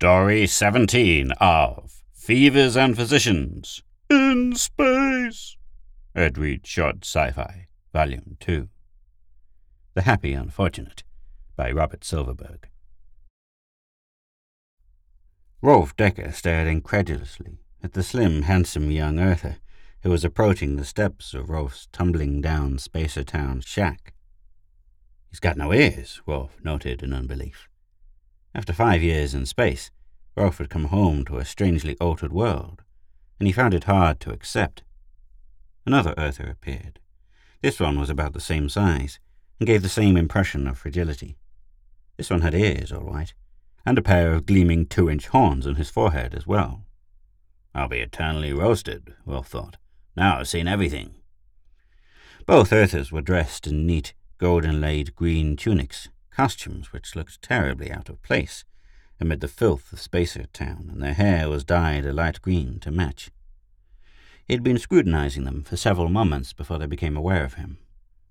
Story 17 of Fevers and Physicians in Space. Ed Reed Short Sci Fi, Volume 2. The Happy Unfortunate by Robert Silverberg. Rolf Decker stared incredulously at the slim, handsome young earther who was approaching the steps of Rolf's tumbling down Spacer Town shack. He's got no ears, Rolf noted in unbelief. After five years in space, Rolf had come home to a strangely altered world, and he found it hard to accept. Another Earther appeared. This one was about the same size, and gave the same impression of fragility. This one had ears, all right, and a pair of gleaming two-inch horns on his forehead as well. I'll be eternally roasted, Rolf thought. Now I've seen everything. Both Earthers were dressed in neat, golden-laid green tunics, costumes which looked terribly out of place amid the filth of Spacer Town, and their hair was dyed a light green to match. He had been scrutinizing them for several moments before they became aware of him.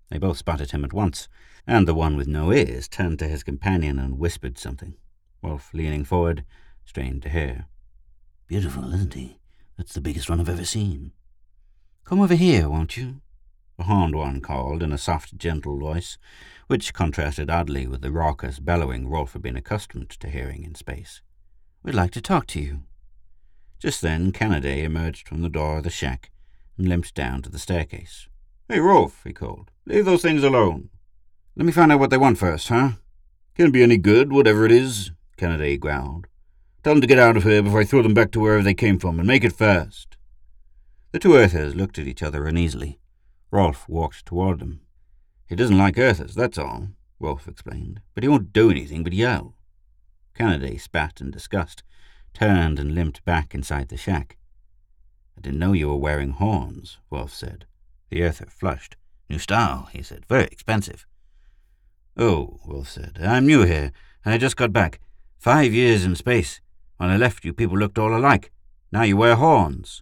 They both spotted him at once, and the one with no ears turned to his companion and whispered something. Rolf, leaning forward, strained to hear. Beautiful, isn't he? That's the biggest one I've ever seen. Come over here, won't you? The horned one called in a soft, gentle voice, which contrasted oddly with the raucous bellowing Rolf had been accustomed to hearing in space. We'd like to talk to you. Just then, Kennedy emerged from the door of the shack and limped down to the staircase. Hey, Rolf, he called. Leave those things alone. Let me find out what they want first, huh? Can't be any good, whatever it is, Kennedy growled. Tell them to get out of here before I throw them back to wherever they came from, and make it fast. The two Earthers looked at each other uneasily. Rolf walked toward them. He doesn't like Earthers, that's all, Rolf explained, but he won't do anything but yell. Kennedy spat in disgust, turned and limped back inside the shack. I didn't know you were wearing horns, Rolf said. The Earther flushed. New style, he said. Very expensive. Oh, Rolf said. I'm new here, and I just got back. Five years in space. When I left you, people looked all alike. Now you wear horns.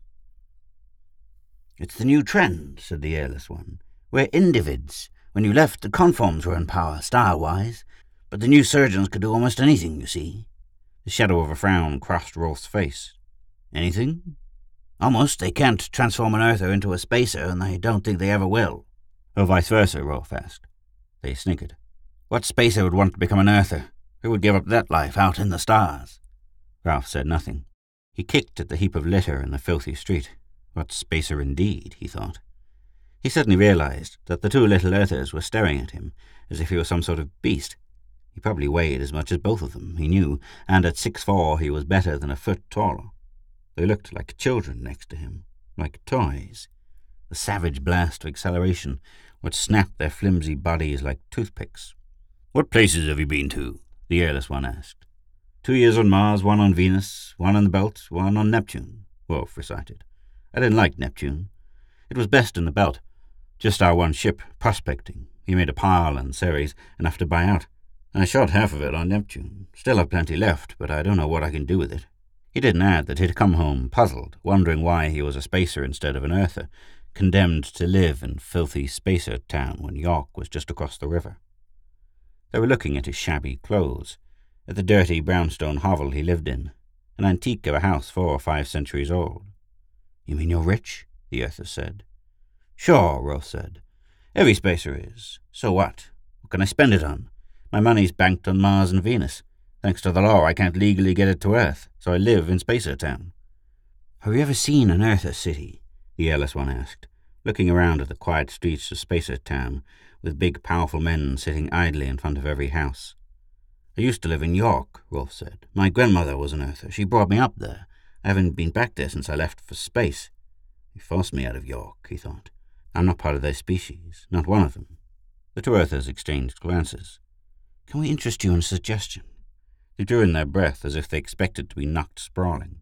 It's the new trend, said the airless one. We're individs. When you left, the conforms were in power, style-wise. But the new surgeons could do almost anything, you see. The shadow of a frown crossed Rolf's face. Anything? Almost. They can't transform an Earther into a spacer, and I don't think they ever will. Or vice versa, Rolf asked. They snickered. What spacer would want to become an Earther? Who would give up that life out in the stars? Rolf said nothing. He kicked at the heap of litter in the filthy street. What spacer indeed, he thought. He suddenly realized that the two little Earthers were staring at him as if he were some sort of beast. He probably weighed as much as both of them, he knew, and at six four he was better than a foot taller. They looked like children next to him, like toys. The savage blast of acceleration would snap their flimsy bodies like toothpicks. What places have you been to? the airless one asked. Two years on Mars, one on Venus, one on the Belt, one on Neptune, Rolf recited. I didn't like Neptune. It was best in the belt. Just our one ship, prospecting. We made a pile in Ceres, enough to buy out. I shot half of it on Neptune. Still have plenty left, but I don't know what I can do with it. He didn't add that he'd come home puzzled, wondering why he was a spacer instead of an earther, condemned to live in filthy spacer town when York was just across the river. They were looking at his shabby clothes, at the dirty brownstone hovel he lived in, an antique of a house four or five centuries old. You mean you're rich? the Earther said. Sure, Rolf said. Every spacer is. So what? What can I spend it on? My money's banked on Mars and Venus. Thanks to the law, I can't legally get it to Earth, so I live in Spacer Town. Have you ever seen an Earther city? the airless one asked, looking around at the quiet streets of Spacer Town, with big, powerful men sitting idly in front of every house. I used to live in York, Rolf said. My grandmother was an Earther. She brought me up there. I haven't been back there since I left for space. They forced me out of York, he thought. I'm not part of their species, not one of them. The two Earthers exchanged glances. Can we interest you in a suggestion? They drew in their breath as if they expected to be knocked sprawling.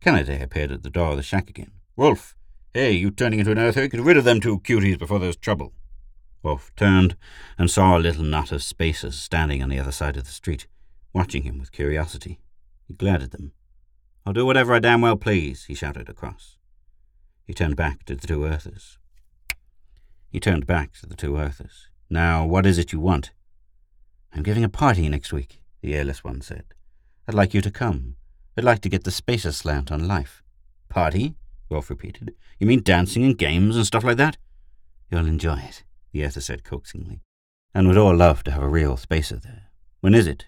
Kennedy appeared at the door of the shack again. Rolf, hey, you turning into an Earther? Get rid of them two cuties before there's trouble. Rolf turned and saw a little knot of spacers standing on the other side of the street, watching him with curiosity. He glared at them. I'll do whatever I damn well please, he shouted across. He turned back to the two Earthers. He turned back to the two Earthers. Now, what is it you want? I'm giving a party next week, the airless one said. I'd like you to come. I'd like to get the spacer slant on life. Party? Rolf repeated. You mean dancing and games and stuff like that? You'll enjoy it, the Earther said coaxingly, and we'd all love to have a real spacer there. When is it?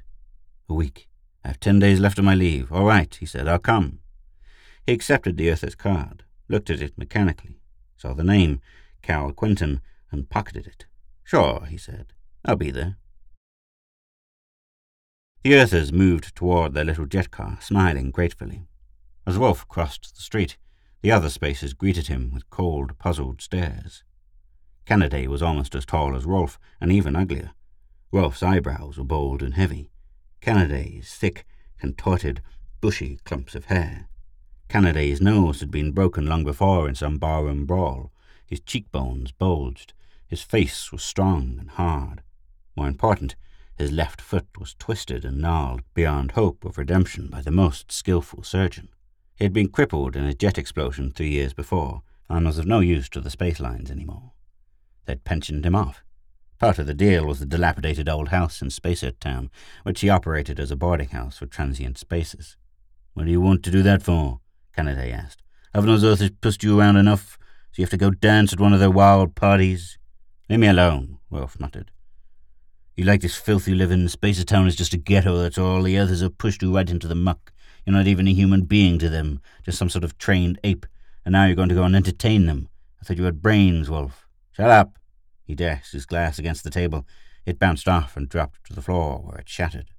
A week. I have ten days left of my leave. All right, he said. I'll come. He accepted the Earther's card, looked at it mechanically, saw the name, Cal Quinton, and pocketed it. Sure, he said. I'll be there. The Earthers moved toward their little jet car, smiling gratefully. As Rolf crossed the street, the other spacers greeted him with cold, puzzled stares. Canaday was almost as tall as Rolf, and even uglier. Rolf's eyebrows were bold and heavy. Canaday's thick, contorted, bushy clumps of hair. Canaday's nose had been broken long before in some barroom brawl. His cheekbones bulged. His face was strong and hard. More important, his left foot was twisted and gnarled beyond hope of redemption by the most skilful surgeon. He had been crippled in a jet explosion three years before, and was of no use to the space lines anymore. They'd pensioned him off. Part of the deal was the dilapidated old house in Spacer Town, which he operated as a boarding house for transient spaces. What do you want to do that for? Canaday asked. Haven't those Earthers pushed you around enough, so you have to go dance at one of their wild parties? Leave me alone, Rolf muttered. You like this filthy living? Spacer Town is just a ghetto, that's all. The others have pushed you right into the muck. You're not even a human being to them, just some sort of trained ape, and now you're going to go and entertain them. I thought you had brains, Wolf. Shut up! He dashed his glass against the table. It bounced off and dropped to the floor, where it shattered.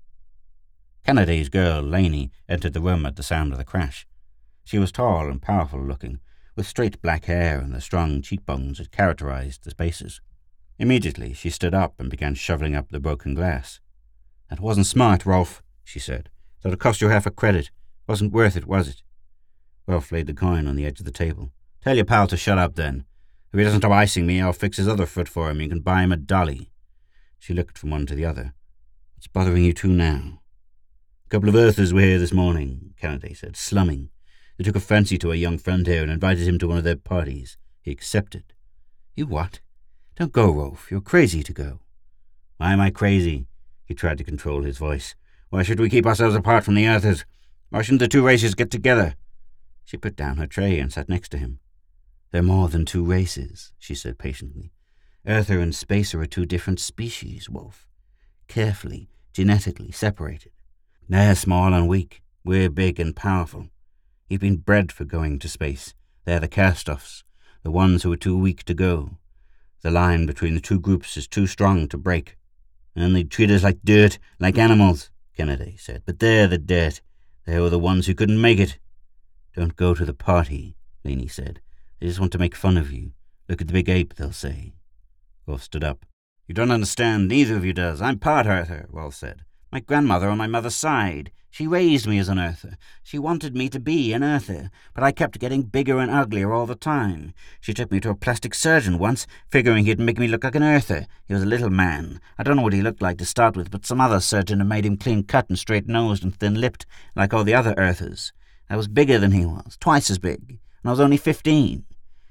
Canaday's girl, Laney, entered the room at the sound of the crash. She was tall and powerful looking, with straight black hair and the strong cheekbones that characterized the spacers. Immediately, she stood up and began shoveling up the broken glass. That wasn't smart, Rolf, she said. That'll cost you half a credit. Wasn't worth it, was it? Rolf laid the coin on the edge of the table. Tell your pal to shut up, then. If he doesn't stop icing me, I'll fix his other foot for him. You can buy him a dolly. She looked from one to the other. What's bothering you two now? A couple of Earthers were here this morning, Kennedy said, slumming. They took a fancy to a young friend here and invited him to one of their parties. He accepted. You what? Don't go, Rolf. You're crazy to go. Why am I crazy? He tried to control his voice. Why should we keep ourselves apart from the Earthers? Why shouldn't the two races get together? She put down her tray and sat next to him. They're more than two races, she said patiently. Earther and Spacer are two different species, Wolf. Carefully, genetically separated. They're small and weak. We're big and powerful. You've been bred for going to space. They're the cast-offs, the ones who are too weak to go. The line between the two groups is too strong to break. And they treat us like dirt, like animals. Kennedy said. But they're the dirt. They were the ones who couldn't make it. Don't go to the party, Laney said. They just want to make fun of you. Look at the big ape, they'll say. Rolf stood up. You don't understand. Neither of you does. I'm part Earther, Rolf said. My grandmother on my mother's side. She raised me as an Earther. She wanted me to be an Earther, but I kept getting bigger and uglier all the time. She took me to a plastic surgeon once, figuring he'd make me look like an Earther. He was a little man. I don't know what he looked like to start with, but some other surgeon had made him clean cut and straight nosed and thin lipped, like all the other Earthers. I was bigger than he was, twice as big, and I was only fifteen.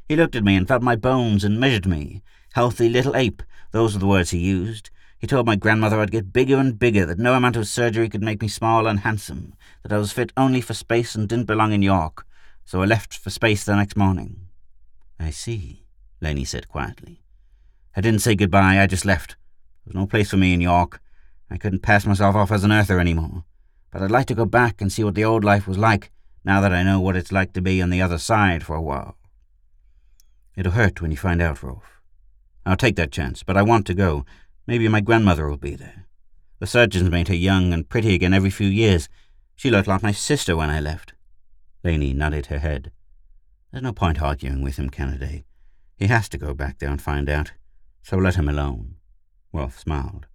He looked at me and felt my bones and measured me. Healthy little ape, those were the words he used. He told my grandmother I'd get bigger and bigger, that no amount of surgery could make me small and handsome, that I was fit only for space and didn't belong in York, so I left for space the next morning. I see, Laney said quietly. I didn't say goodbye, I just left. There was no place for me in York. I couldn't pass myself off as an earther any more. But I'd like to go back and see what the old life was like, now that I know what it's like to be on the other side for a while. It'll hurt when you find out, Rolf. I'll take that chance, but I want to go, Maybe my grandmother will be there. The surgeons made her young and pretty again every few years. She looked like my sister when I left. Laney nodded her head. There's no point arguing with him, Kennedy. He has to go back there and find out, so let him alone. Rolf smiled.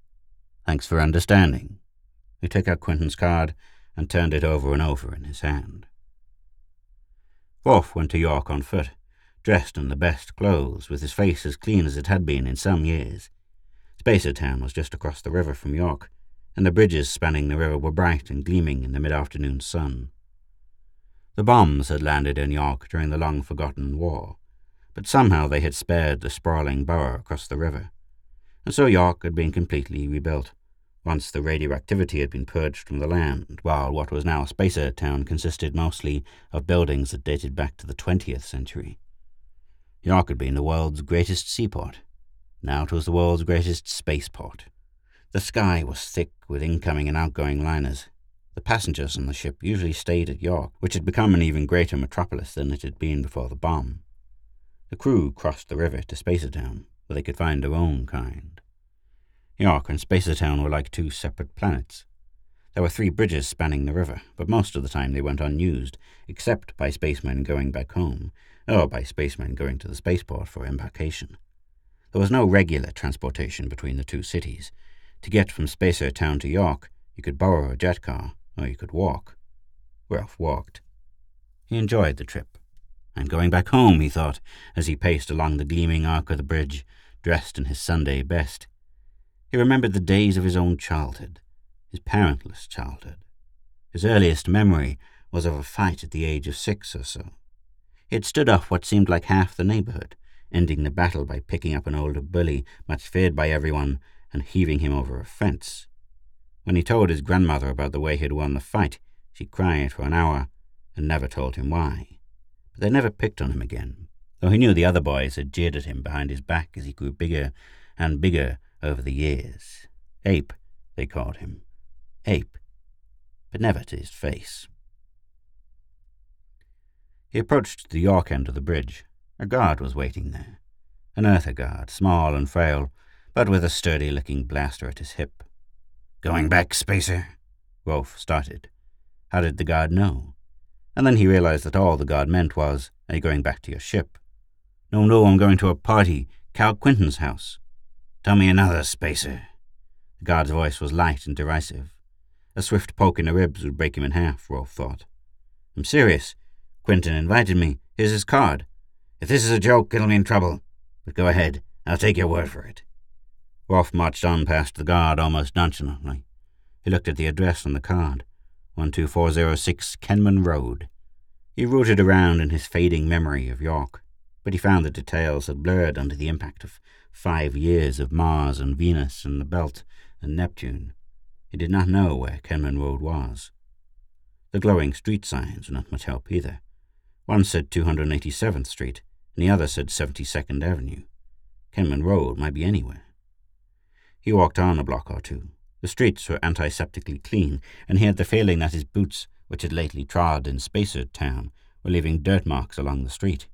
Thanks for understanding. He took out Quentin's card and turned it over and over in his hand. Rolf went to York on foot, dressed in the best clothes, with his face as clean as it had been in some years. Spacertown was just across the river from York, and the bridges spanning the river were bright and gleaming in the mid-afternoon sun. The bombs had landed in York during the long-forgotten war, but somehow they had spared the sprawling borough across the river, and so York had been completely rebuilt, Once the radioactivity had been purged from the land, while what was now Spacer Town consisted mostly of buildings that dated back to the 20th century. York had been the world's greatest seaport. Now it was the world's greatest spaceport. The sky was thick with incoming and outgoing liners. The passengers on the ship usually stayed at York, which had become an even greater metropolis than it had been before the bomb. The crew crossed the river to Spacertown, where they could find their own kind. York and Spacertown were like two separate planets. There were three bridges spanning the river, but most of the time they went unused, except by spacemen going back home, or by spacemen going to the spaceport for embarkation. There was no regular transportation between the two cities. To get from Spacer Town to York, you could borrow a jet car, or you could walk. Rolf walked. He enjoyed the trip. I'm going back home, he thought, as he paced along the gleaming arc of the bridge, dressed in his Sunday best. He remembered the days of his own childhood, his parentless childhood. His earliest memory was of a fight at the age of six or so. Had stood off what seemed like half the neighborhood, ending the battle by picking up an older bully, much feared by everyone, and heaving him over a fence. When he told his grandmother about the way he had won the fight, she cried for an hour and never told him why. But they never picked on him again, though he knew the other boys had jeered at him behind his back as he grew bigger and bigger over the years. Ape, they called him. Ape, but never to his face. He approached the York end of the bridge. A guard was waiting there. An Earther guard, small and frail, but with a sturdy-looking blaster at his hip. Going back, Spacer? Rolf started. How did the guard know? And then he realized that all the guard meant was, Are you going back to your ship? No, no, I'm going to a party, Cal Quinton's house. Tell me another, Spacer. The guard's voice was light and derisive. A swift poke in the ribs would break him in half, Rolf thought. I'm serious. Quinton invited me. Here's his card. If this is a joke, it'll mean trouble. But go ahead. I'll take your word for it. Rolf marched on past the guard almost nonchalantly. He looked at the address on the card 12406 Kenman Road. He rooted around in his fading memory of York, but he found the details had blurred under the impact of five years of Mars and Venus and the Belt and Neptune. He did not know where Kenman Road was. The glowing street signs were not much help either. One said 287th Street, and the other said 72nd Avenue. Kenman Road might be anywhere. He walked on a block or two. The streets were antiseptically clean, and he had the feeling that his boots, which had lately trod in Spacer Town, were leaving dirt marks along the street.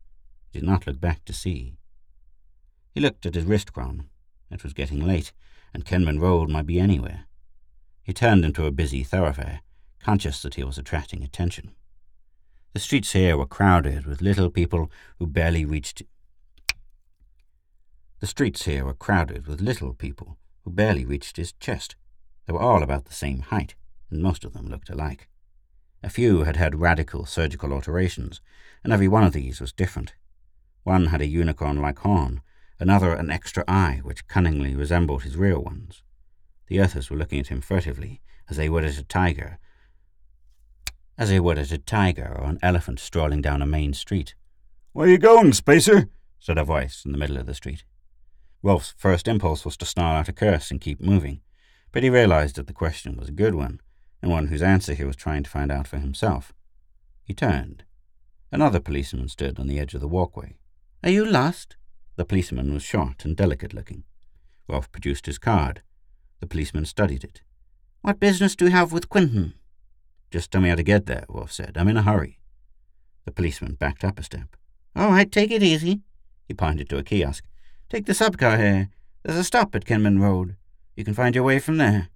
He did not look back to see. He looked at his wrist chron. It was getting late, and Kenman Road might be anywhere. He turned into a busy thoroughfare, conscious that he was attracting attention. The streets here were crowded with little people who barely reached. The streets here were crowded with little people who barely reached his chest. They were all about the same height, and most of them looked alike. A few had had radical surgical alterations, and every one of these was different. One had a unicorn-like horn, another an extra eye which cunningly resembled his real ones. The Earthers were looking at him furtively, as they would at a tiger, as he would at a tiger or an elephant strolling down a main street. Where are you going, Spacer? said a voice in the middle of the street. Rolf's first impulse was to snarl out a curse and keep moving, but he realized that the question was a good one, and one whose answer he was trying to find out for himself. He turned. Another policeman stood on the edge of the walkway. Are you lost? The policeman was short and delicate looking. Rolf produced his card. The policeman studied it. What business do you have with Quinton? Just tell me how to get there, Rolf said. I'm in a hurry. The policeman backed up a step. All right, take it easy. He pointed to a kiosk. Take the subcar here. There's a stop at Kenman Road. You can find your way from there.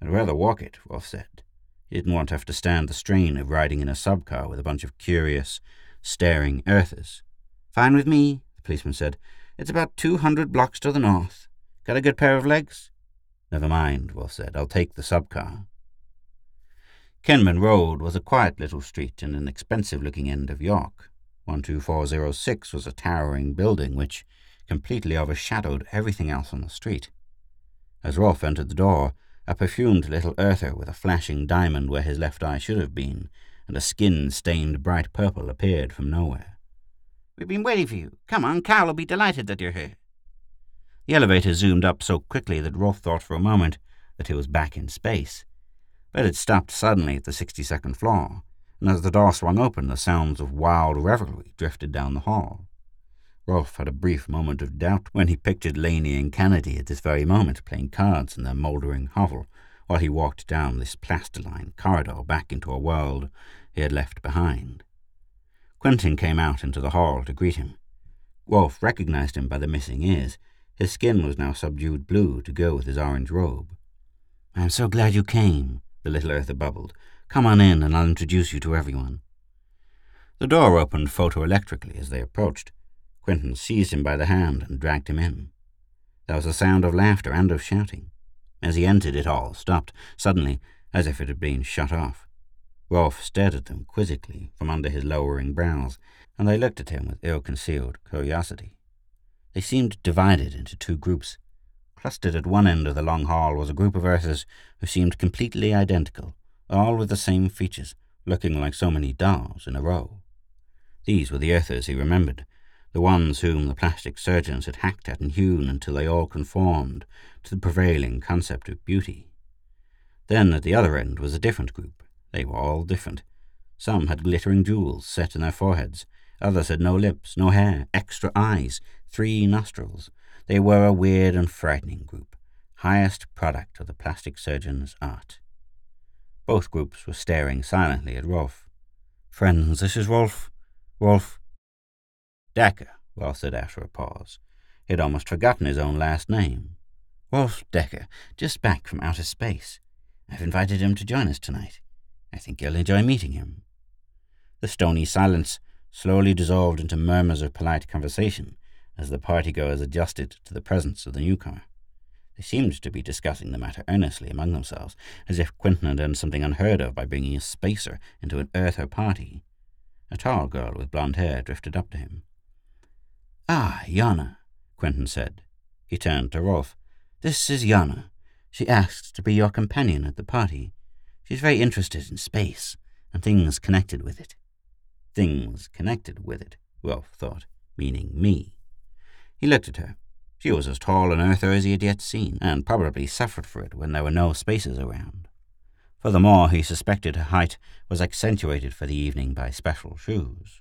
I'd rather walk it, Rolf said. He didn't want to have to stand the strain of riding in a subcar with a bunch of curious, staring earthers. Fine with me, the policeman said. It's about two hundred blocks to the north. Got a good pair of legs? Never mind, Rolf said. I'll take the subcar. Kenman Road was a quiet little street in an expensive-looking end of York. 12406 was a towering building which, completely overshadowed everything else on the street. As Rolf entered the door, a perfumed little earther with a flashing diamond where his left eye should have been, and a skin stained bright purple appeared from nowhere. We've been waiting for you. Come on, Cal will be delighted that you're here. The elevator zoomed up so quickly that Rolf thought for a moment that he was back in space, but it stopped suddenly at the 62nd floor, and as the door swung open, the sounds of wild revelry drifted down the hall. Rolf had a brief moment of doubt when he pictured Laney and Kennedy at this very moment playing cards in their mouldering hovel while he walked down this plastiline corridor back into a world he had left behind. Quentin came out into the hall to greet him. Rolf recognized him by the missing ears. His skin was now subdued blue to go with his orange robe. I'm so glad you came, the little earther bubbled. Come on in and I'll introduce you to everyone. The door opened photoelectrically as they approached. Quentin seized him by the hand and dragged him in. There was a sound of laughter and of shouting. As he entered, it all stopped, suddenly, as if it had been shut off. Rolf stared at them quizzically from under his lowering brows, and they looked at him with ill-concealed curiosity. They seemed divided into two groups. Clustered at one end of the long hall was a group of Earthers who seemed completely identical, all with the same features, looking like so many dolls in a row. These were the Earthers he remembered, the ones whom the plastic surgeons had hacked at and hewn until they all conformed to the prevailing concept of beauty. Then at the other end was a different group, they were all different. Some had glittering jewels set in their foreheads. Others had no lips, no hair, extra eyes, three nostrils. They were a weird and frightening group, highest product of the plastic surgeon's art. Both groups were staring silently at Rolf. Friends, this is Rolf. Rolf. Decker, Rolf said after a pause. He had almost forgotten his own last name. Rolf Decker, just back from outer space. I've invited him to join us tonight. I think you'll enjoy meeting him. The stony silence slowly dissolved into murmurs of polite conversation as the partygoers adjusted to the presence of the newcomer. They seemed to be discussing the matter earnestly among themselves, as if Quentin had done something unheard of by bringing a spacer into an Earther party. A tall girl with blond hair drifted up to him. Ah, Yana, Quentin said. He turned to Rolf. This is Yana. She asked to be your companion at the party. She's very interested in space and things connected with it. Things connected with it, Rolf thought, meaning me. He looked at her. She was as tall an earther as he had yet seen, and probably suffered for it when there were no spaces around. Furthermore, he suspected her height was accentuated for the evening by special shoes.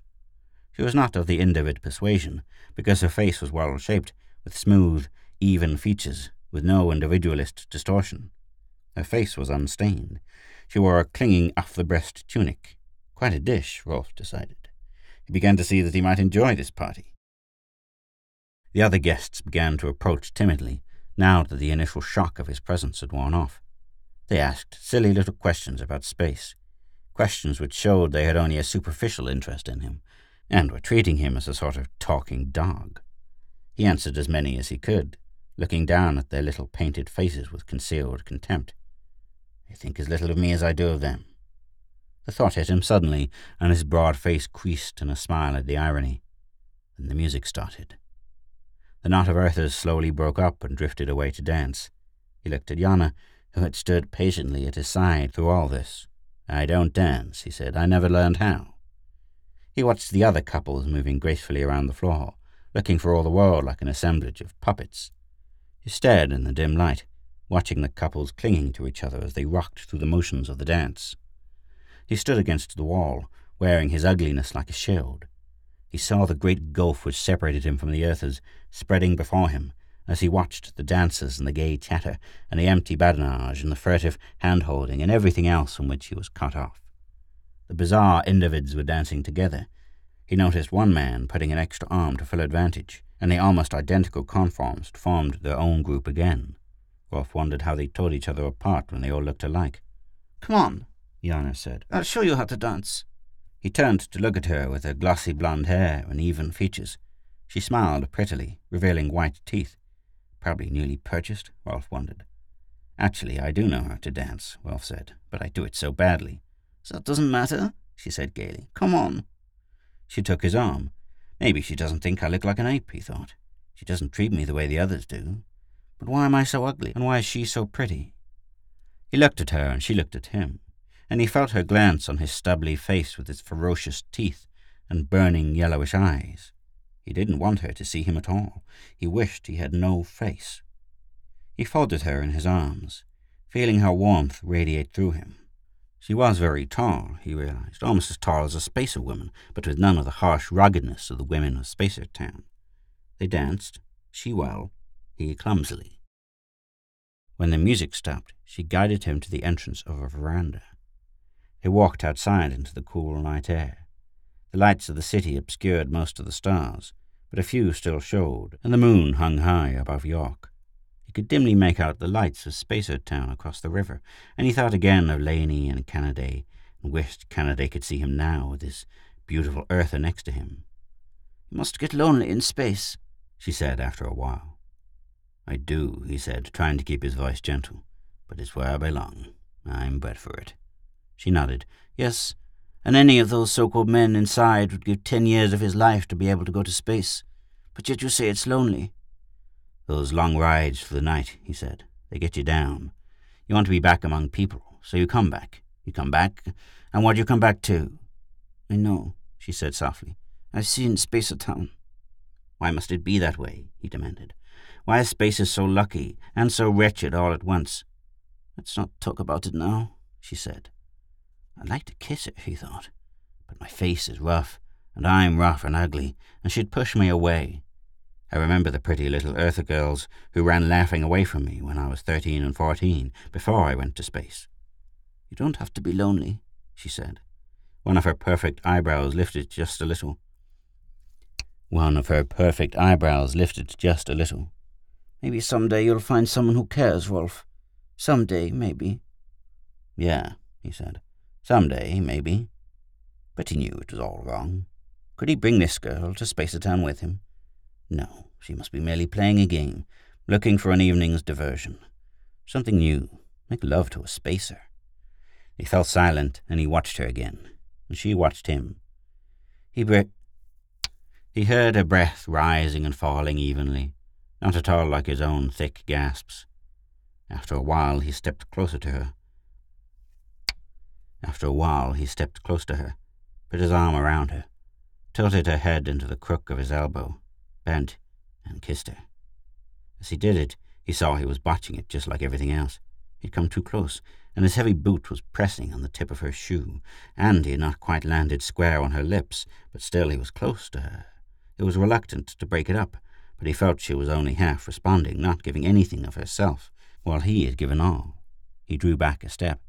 She was not of the Individ persuasion, because her face was well shaped, with smooth, even features, with no individualist distortion. Her face was unstained, she wore a clinging off-the-breast tunic. Quite a dish, Rolf decided. He began to see that he might enjoy this party. The other guests began to approach timidly, now that the initial shock of his presence had worn off. They asked silly little questions about space, questions which showed they had only a superficial interest in him, and were treating him as a sort of talking dog. He answered as many as he could, looking down at their little painted faces with concealed contempt. They think as little of me as I do of them. The thought hit him suddenly, and his broad face creased in a smile at the irony. Then the music started. The knot of earthers slowly broke up and drifted away to dance. He looked at Yana, who had stood patiently at his side through all this. I don't dance, he said. I never learned how. He watched the other couples moving gracefully around the floor, looking for all the world like an assemblage of puppets. He stared in the dim light, watching the couples clinging to each other as they rocked through the motions of the dance. He stood against the wall, wearing his ugliness like a shield. He saw the great gulf which separated him from the earthers spreading before him as he watched the dances and the gay chatter and the empty badinage and the furtive hand-holding and everything else from which he was cut off. The bizarre individs were dancing together. He noticed one man putting an extra arm to full advantage, and the almost identical conforms formed their own group again. Rolf wondered how they told each other apart when they all looked alike. Come on, Yana said. I'll show you how to dance. He turned to look at her with her glossy blonde hair and even features. She smiled prettily, revealing white teeth. Probably newly purchased, Rolf wondered. Actually, I do know how to dance, Rolf said, but I do it so badly. So it doesn't matter, she said gaily. Come on. She took his arm. Maybe she doesn't think I look like an ape, he thought. She doesn't treat me the way the others do. But why am I so ugly, and why is she so pretty? He looked at her, and she looked at him, and he felt her glance on his stubbly face with its ferocious teeth and burning yellowish eyes. He didn't want her to see him at all. He wished he had no face. He folded her in his arms, feeling her warmth radiate through him. She was very tall, he realized, almost as tall as a Spacer woman, but with none of the harsh ruggedness of the women of Spacer Town. They danced, she well, he clumsily. When the music stopped, she guided him to the entrance of a veranda. They walked outside into the cool night air. The lights of the city obscured most of the stars, but a few still showed, and the moon hung high above York He could dimly make out the lights of Spacer Town across the river, and he thought again of Laney and Canaday, and wished Canaday could see him now with his beautiful Earther next to him. You must get lonely in space, she said after a while. I do, he said, trying to keep his voice gentle, but it's where I belong. I'm bred for it. She nodded. Yes, and any of those so-called men inside would give ten years of his life to be able to go to space. But yet you say it's lonely. Those long rides for the night, he said. They get you down. You want to be back among people, so you come back. You come back, and what do you come back to? I know, she said softly. I've seen Spacer Town. Why must it be that way? he demanded. Why is Spacer so lucky and so wretched all at once? Let's not talk about it now, she said. I'd like to kiss her, he thought, but my face is rough, and I'm rough and ugly, and she'd push me away. I remember the pretty little Earther girls who ran laughing away from me when I was thirteen and fourteen, before I went to space. You don't have to be lonely, she said. One of her perfect eyebrows lifted just a little. One of her perfect eyebrows lifted just a little. Maybe someday you'll find someone who cares, Rolf. Someday, maybe. Yeah, he said. Someday, maybe. But he knew it was all wrong. Could he bring this girl to Spacertown with him? No, she must be merely playing a game, looking for an evening's diversion. Something new, make love to a spacer. He fell silent, and he watched her again, and she watched him. He bre- he heard her breath rising and falling evenly, not at all like his own thick gasps. After a while, he stepped closer to her. After a while, he stepped close to her, put his arm around her, tilted her head into the crook of his elbow, bent, and kissed her. As he did it, he saw he was botching it just like everything else. He'd come too close, and his heavy boot was pressing on the tip of her shoe, and he had not quite landed square on her lips, but still he was close to her. He was reluctant to break it up, but he felt she was only half responding, not giving anything of herself, while he had given all. He drew back a step.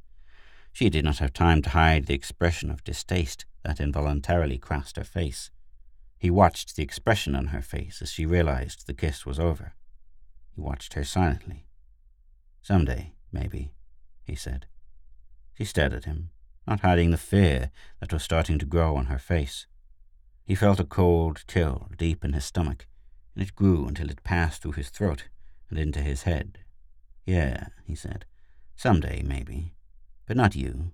She did not have time to hide the expression of distaste that involuntarily crossed her face. He watched the expression on her face as she realized the kiss was over. He watched her silently. Some day, maybe, he said. She stared at him, not hiding the fear that was starting to grow on her face. He felt a cold chill deep in his stomach, and it grew until it passed through his throat and into his head. Yeah, he said. Some day, maybe. But not you.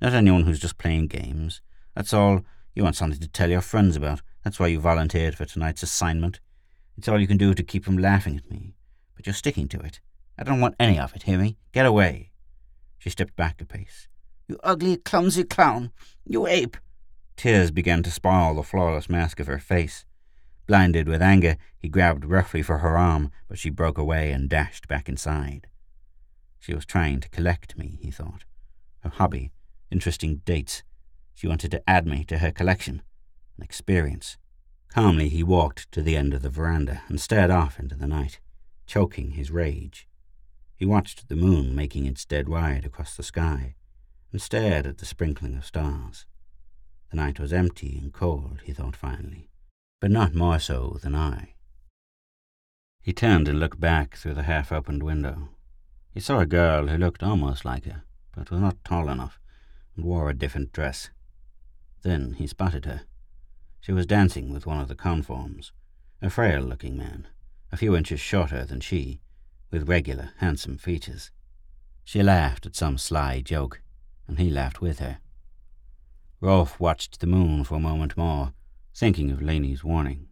Not anyone who's just playing games. That's all you want something to tell your friends about. That's why you volunteered for tonight's assignment. It's all you can do to keep from laughing at me. But you're sticking to it. I don't want any of it, hear me? Get away. She stepped back a pace. You ugly, clumsy clown! You ape! Tears began to spoil the flawless mask of her face. Blinded with anger, he grabbed roughly for her arm, but she broke away and dashed back inside. She was trying to collect me, he thought. Her hobby, interesting dates. She wanted to add me to her collection an experience. Calmly he walked to the end of the veranda and stared off into the night, choking his rage. He watched the moon making its dead ride across the sky and stared at the sprinkling of stars. The night was empty and cold, he thought finally, but not more so than I. He turned and looked back through the half-opened window. He saw a girl who looked almost like her, but was not tall enough, and wore a different dress. Then he spotted her. She was dancing with one of the conforms, a frail-looking man, a few inches shorter than she, with regular, handsome features. She laughed at some sly joke, and he laughed with her. Rolf watched the moon for a moment more, thinking of Laney's warning.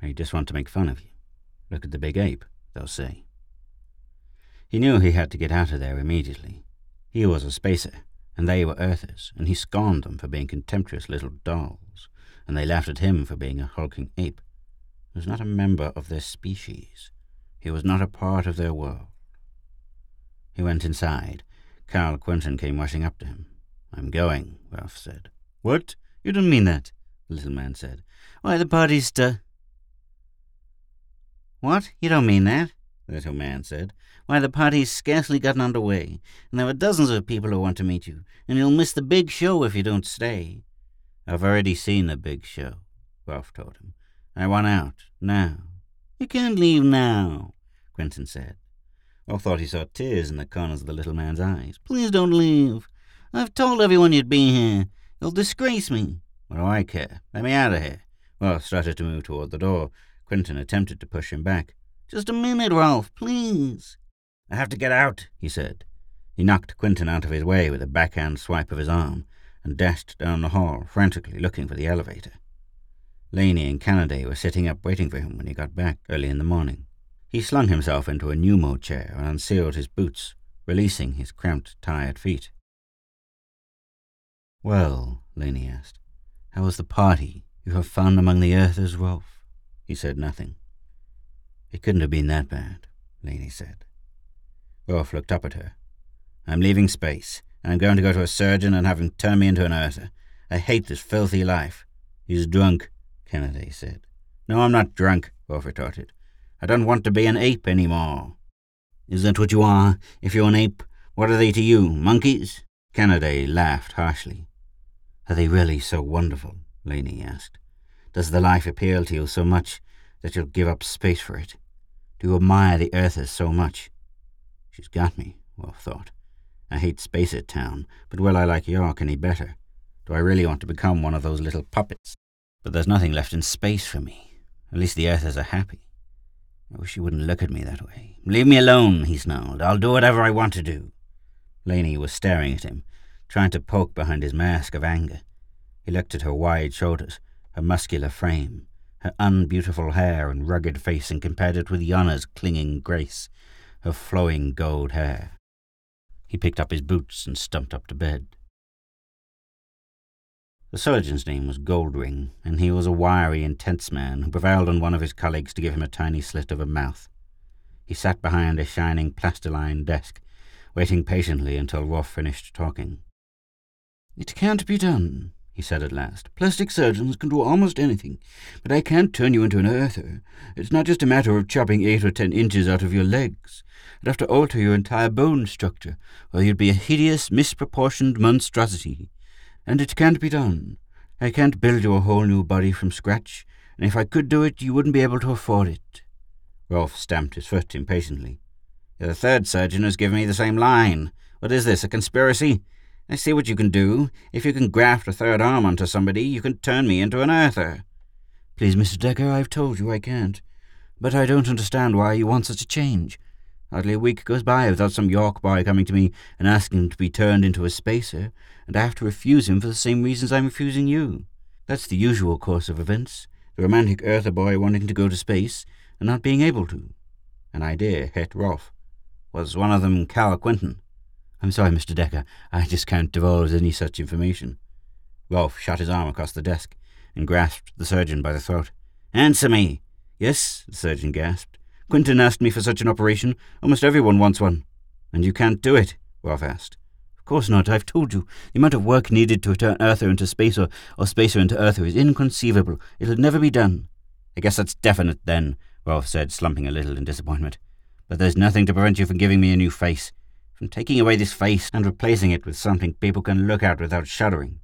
They just want to make fun of you. Look at the big ape, they'll say. He knew he had to get out of there immediately. He was a spacer, and they were Earthers, and he scorned them for being contemptuous little dolls and they laughed at him for being a hulking ape. He was not a member of their species. He was not a part of their world. He went inside. Cal Quentin came rushing up to him. I'm going, Rolf said. What? You don't mean that, the little man said. Why, the party's st- What? You don't mean that? The little man said. Why, the party's scarcely gotten under way, and there are dozens of people who want to meet you, and you'll miss the big show if you don't stay. I've already seen the big show, Rolf told him. I want out, now. You can't leave now, Quentin said. Rolf thought he saw tears in the corners of the little man's eyes. Please don't leave. I've told everyone you'd be here. You'll disgrace me. What do I care? Let me out of here. Rolf started to move toward the door. Quentin attempted to push him back. Just a minute, Rolf, please. I have to get out, he said. He knocked Quentin out of his way with a backhand swipe of his arm and dashed down the hall, frantically looking for the elevator. Laney and Canaday were sitting up waiting for him when he got back early in the morning. He slung himself into a pneumo chair and unsealed his boots, releasing his cramped, tired feet. Well, Laney asked, how was the party you have found among the earthers, Rolf? He said nothing. It couldn't have been that bad, Laney said. Rolf looked up at her. I'm leaving space, and I'm going to go to a surgeon and have him turn me into an earther. I hate this filthy life. He's drunk, Kennedy said. No, I'm not drunk, Rolf retorted. I don't want to be an ape any more. Is that what you are? If you're an ape, what are they to you? Monkeys? Kennedy laughed harshly. Are they really so wonderful? Laney asked. Does the life appeal to you so much that you'll give up space for it? Do you admire the earthers so much? She's got me, Rolf thought. I hate Spacer Town, but will I like York any better? Do I really want to become one of those little puppets? But there's nothing left in space for me. At least the Earthers are happy. I wish you wouldn't look at me that way. Leave me alone, he snarled. I'll do whatever I want to do. Laney was staring at him, trying to poke behind his mask of anger. He looked at her wide shoulders, her muscular frame, her unbeautiful hair and rugged face, and compared it with Yana's clinging grace, her flowing gold hair. He picked up his boots and stumped up to bed. The surgeon's name was Goldring, and he was a wiry, intense man who prevailed on one of his colleagues to give him a tiny slit of a mouth. He sat behind a shining plastiline desk, waiting patiently until Rolf finished talking. It can't be done, he said at last. Plastic surgeons can do almost anything, but I can't turn you into an earther. It's not just a matter of chopping eight or ten inches out of your legs. I'd have to alter your entire bone structure, or you'd be a hideous, misproportioned monstrosity. And it can't be done. I can't build you a whole new body from scratch, and if I could do it, you wouldn't be able to afford it. Rolf stamped his foot impatiently. The third surgeon who's given me the same line. What is this, a conspiracy? I see what you can do. If you can graft a third arm onto somebody, you can turn me into an earther. Please, Mr. Decker, I've told you I can't. But I don't understand why you want such a change. Hardly a week goes by without some York boy coming to me and asking to be turned into a spacer, and I have to refuse him for the same reasons I'm refusing you. That's the usual course of events. The romantic earther boy wanting to go to space and not being able to. An idea hit Rolf. Was one of them Cal Quentin? I'm sorry, Mr. Decker. I just can't divulge any such information. Rolf shot his arm across the desk and grasped the surgeon by the throat. Answer me! Yes, the surgeon gasped. Quentin asked me for such an operation. Almost everyone wants one. And you can't do it? Rolf asked. Of course not. I've told you. The amount of work needed to turn Earther into Spacer or Spacer into Earther is inconceivable. It'll never be done. I guess that's definite then, Rolf said, slumping a little in disappointment. But there's nothing to prevent you from giving me a new face, from taking away this face and replacing it with something people can look at without shuddering.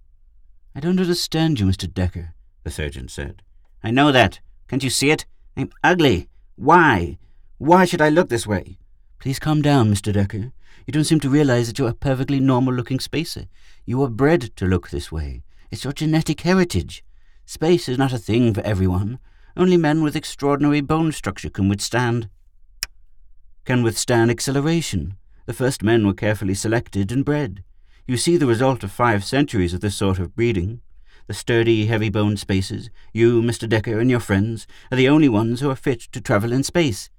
I don't understand you, Mr. Decker, the surgeon said. I know that. Can't you see it? I'm ugly. Why? Why should I look this way? Please calm down, Mr. Decker. You don't seem to realize that you're a perfectly normal looking spacer. You were bred to look this way. It's your genetic heritage. Space is not a thing for everyone. Only men with extraordinary bone structure can withstand can withstand acceleration. The first men were carefully selected and bred. You see the result of five centuries of this sort of breeding. The sturdy, heavy-boned spaces, you, Mr. Decker, and your friends, are the only ones who are fit to travel in space.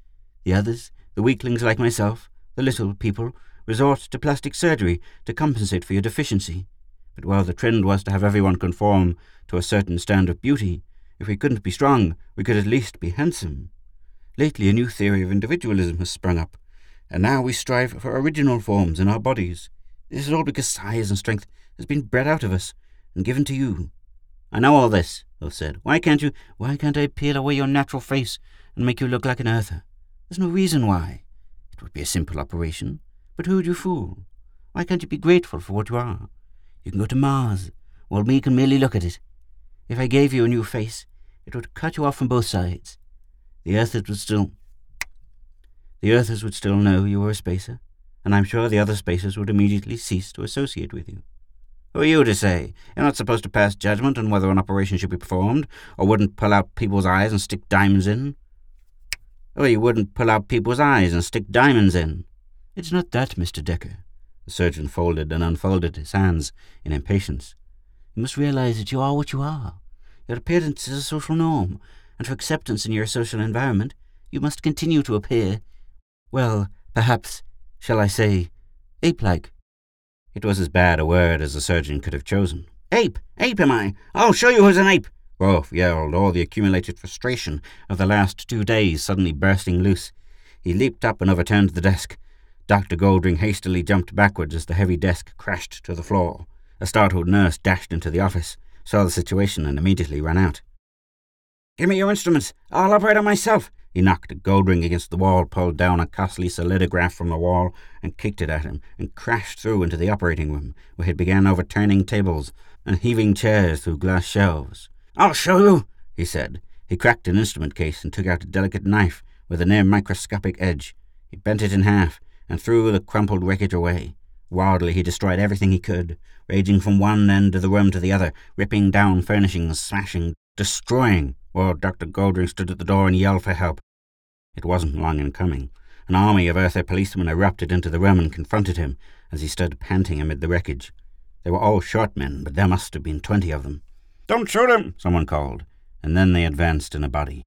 The others, the weaklings like myself, the little people, resort to plastic surgery to compensate for your deficiency. But while the trend was to have everyone conform to a certain standard of beauty, if we couldn't be strong, we could at least be handsome. Lately, a new theory of individualism has sprung up. And now we strive for original forms in our bodies. This is all because size and strength has been bred out of us and given to you. I know all this, Will said. Why can't you, why can't I peel away your natural face and make you look like an earther? There's no reason why. It would be a simple operation. But who would you fool? Why can't you be grateful for what you are? You can go to Mars, while we can merely look at it. If I gave you a new face, it would cut you off from both sides. The Earthers would still... The Earthers would still know you were a spacer, and I'm sure the other spacers would immediately cease to associate with you. Who are you to say? You're not supposed to pass judgment on whether an operation should be performed, or wouldn't pull out people's eyes and stick diamonds in. Or you wouldn't pull out people's eyes and stick diamonds in. It's not that, Mr. Decker. The surgeon folded and unfolded his hands in impatience. You must realize that you are what you are. Your appearance is a social norm, and for acceptance in your social environment, you must continue to appear, well, perhaps, shall I say, ape-like. It was as bad a word as the surgeon could have chosen. Ape! Ape am I! I'll show you who's an ape! Oh, Rolf yelled, all the accumulated frustration of the last two days suddenly bursting loose. He leaped up and overturned the desk. Dr. Goldring hastily jumped backwards as the heavy desk crashed to the floor. A startled nurse dashed into the office, saw the situation, and immediately ran out. Give me your instruments. I'll operate on myself. He knocked a Goldring against the wall, pulled down a costly solidograph from the wall, and kicked it at him, and crashed through into the operating room, where he began overturning tables and heaving chairs through glass shelves. I'll show you, he said. He cracked an instrument case and took out a delicate knife with a near microscopic edge. He bent it in half and threw the crumpled wreckage away. Wildly, he destroyed everything he could, raging from one end of the room to the other, ripping down furnishings, smashing, destroying, while Dr. Goldring stood at the door and yelled for help. It wasn't long in coming. An army of Earther policemen erupted into the room and confronted him as he stood panting amid the wreckage. They were all short men, but there must have been twenty of them. Don't shoot him, someone called, and then they advanced in a body.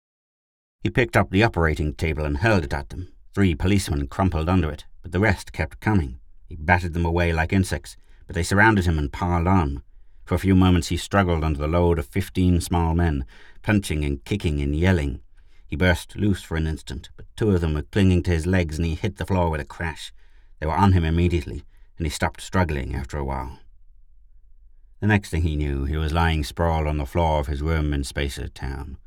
He picked up the operating table and hurled it at them. Three policemen crumpled under it, but the rest kept coming. He battered them away like insects, but they surrounded him and piled on. For a few moments he struggled under the load of fifteen small men, punching and kicking and yelling. He burst loose for an instant, but two of them were clinging to his legs and he hit the floor with a crash. They were on him immediately, and he stopped struggling after a while. The next thing he knew, he was lying sprawled on the floor of his room in Spacer Town,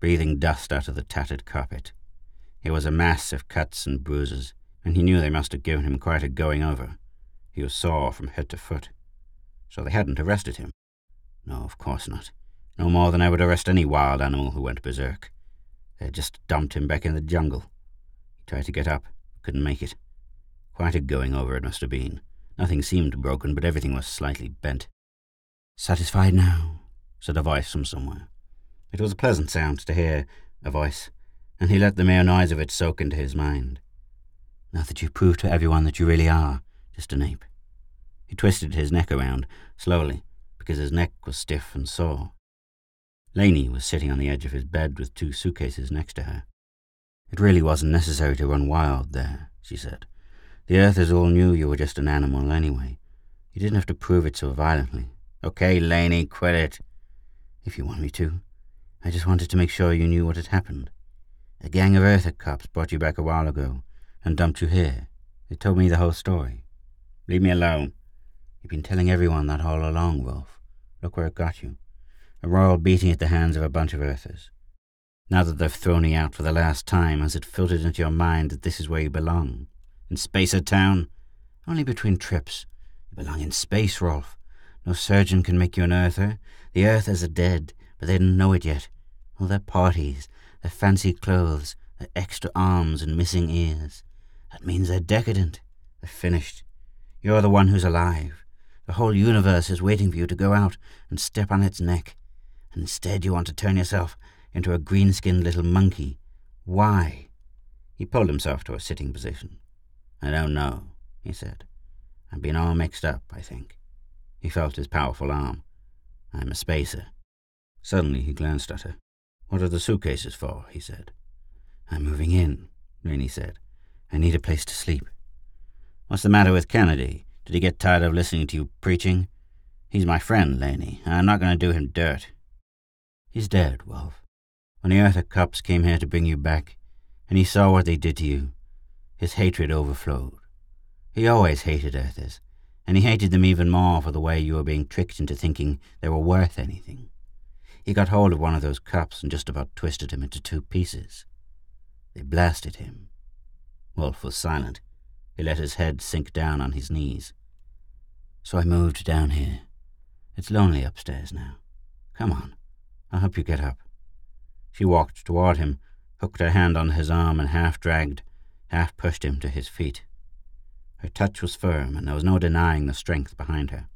breathing dust out of the tattered carpet. He was a mass of cuts and bruises, and he knew they must have given him quite a going over. He was sore from head to foot. So they hadn't arrested him. No, of course not. No more than I would arrest any wild animal who went berserk. They had just dumped him back in the jungle. He tried to get up, couldn't make it. Quite a going over it must have been. Nothing seemed broken, but everything was slightly bent. Satisfied now? said a voice from somewhere. It was a pleasant sound to hear, a voice, and he let the mere noise of it soak into his mind. Now that you've proved to everyone that you really are just an ape. He twisted his neck around, slowly, because his neck was stiff and sore. Laney was sitting on the edge of his bed with two suitcases next to her. It really wasn't necessary to run wild there, she said. The Earthers all knew you were just an animal anyway. You didn't have to prove it so violently. Okay, Laney, quit it. If you want me to. I just wanted to make sure you knew what had happened. A gang of Earther cops brought you back a while ago and dumped you here. They told me the whole story. Leave me alone. You've been telling everyone that all along, Rolf. Look where it got you a royal beating at the hands of a bunch of Earthers. Now that they've thrown you out for the last time, has it filtered into your mind that this is where you belong? In Spacer Town? Only between trips. You belong in space, Rolf. No surgeon can make you an Earther. The Earthers are dead, but they don't know it yet. All their parties, their fancy clothes, their extra arms and missing ears. That means they're decadent. They're finished. You're the one who's alive. The whole universe is waiting for you to go out and step on its neck. Instead, you want to turn yourself into a green skinned little monkey. Why? He pulled himself to a sitting position. I don't know, he said. I've been all mixed up, I think. He felt his powerful arm. I'm a spacer. Suddenly he glanced at her. What are the suitcases for? he said. I'm moving in, Laney said. I need a place to sleep. What's the matter with Kennedy? Did he get tired of listening to you preaching? He's my friend, Laney. I'm not going to do him dirt. He's dead, Rolf. When the Earther cops came here to bring you back, and he saw what they did to you, His hatred overflowed. He always hated Earthers, and he hated them even more for the way you were being tricked into thinking they were worth anything. He got hold of one of those cups and just about twisted him into two pieces. They blasted him. Rolf was silent. He let his head sink down on his knees. So I moved down here. It's lonely upstairs now. Come on. I'll help you get up. She walked toward him, hooked her hand on his arm, and half dragged, half pushed him to his feet. Her touch was firm, and there was no denying the strength behind her.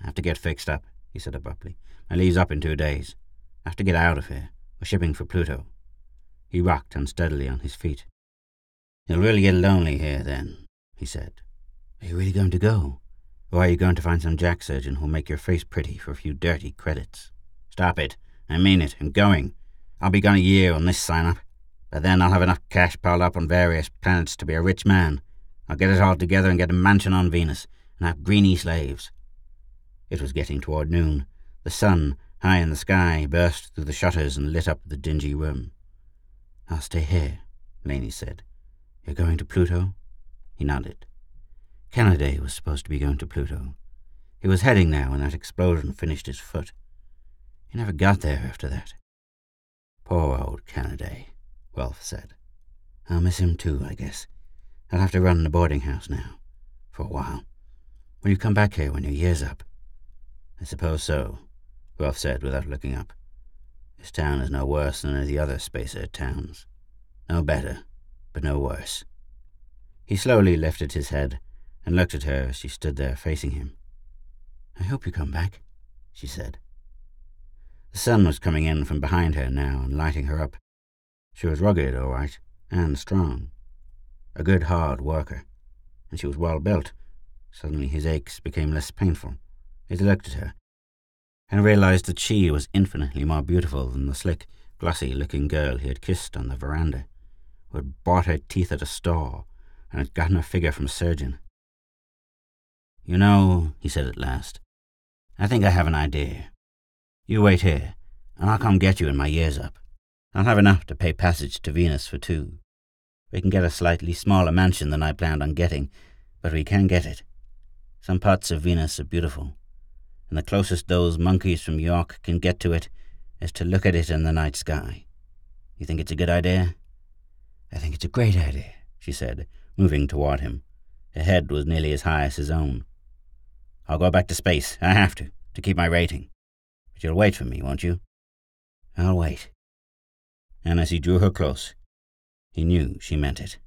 I have to get fixed up, he said abruptly. My leave's up in two days. I have to get out of here. We're shipping for Pluto. He rocked unsteadily on his feet. You'll really get lonely here, then, he said. Are you really going to go? Or are you going to find some jack surgeon who'll make your face pretty for a few dirty credits? Stop it. I mean it. I'm going. I'll be gone a year on this sign-up. By then I'll have enough cash piled up on various planets to be a rich man. I'll get it all together and get a mansion on Venus, and have greeny slaves. It was getting toward noon. The sun, high in the sky, burst through the shutters and lit up the dingy room. I'll stay here, Laney said. You're going to Pluto? He nodded. Kennedy was supposed to be going to Pluto. He was heading there when that explosion finished his foot. He never got there after that. Poor old Kennedy, Rolf said. I'll miss him too, I guess. I'll have to run the boarding house now, for a while. Will you come back here when your year's up? I suppose so, Rolf said without looking up. This town is no worse than any of the other spacer towns. No better, but no worse. He slowly lifted his head and looked at her as she stood there facing him. I hope you come back, she said. The sun was coming in from behind her now and lighting her up. She was rugged, all right, and strong. A good hard worker. And she was well built. Suddenly his aches became less painful. He looked at her and realized that she was infinitely more beautiful than the slick, glossy-looking girl he had kissed on the veranda, who had bought her teeth at a store and had gotten her figure from a surgeon. You know, he said at last, I think I have an idea. You wait here, and I'll come get you when my year's up. I'll have enough to pay passage to Venus for two. We can get a slightly smaller mansion than I planned on getting, but we can get it. Some parts of Venus are beautiful, and the closest those monkeys from York can get to it is to look at it in the night sky. You think it's a good idea? I think it's a great idea, she said, moving toward him. Her head was nearly as high as his own. I'll go back to space. I have to, to keep my rating. But you'll wait for me, won't you? I'll wait. And as he drew her close, he knew she meant it.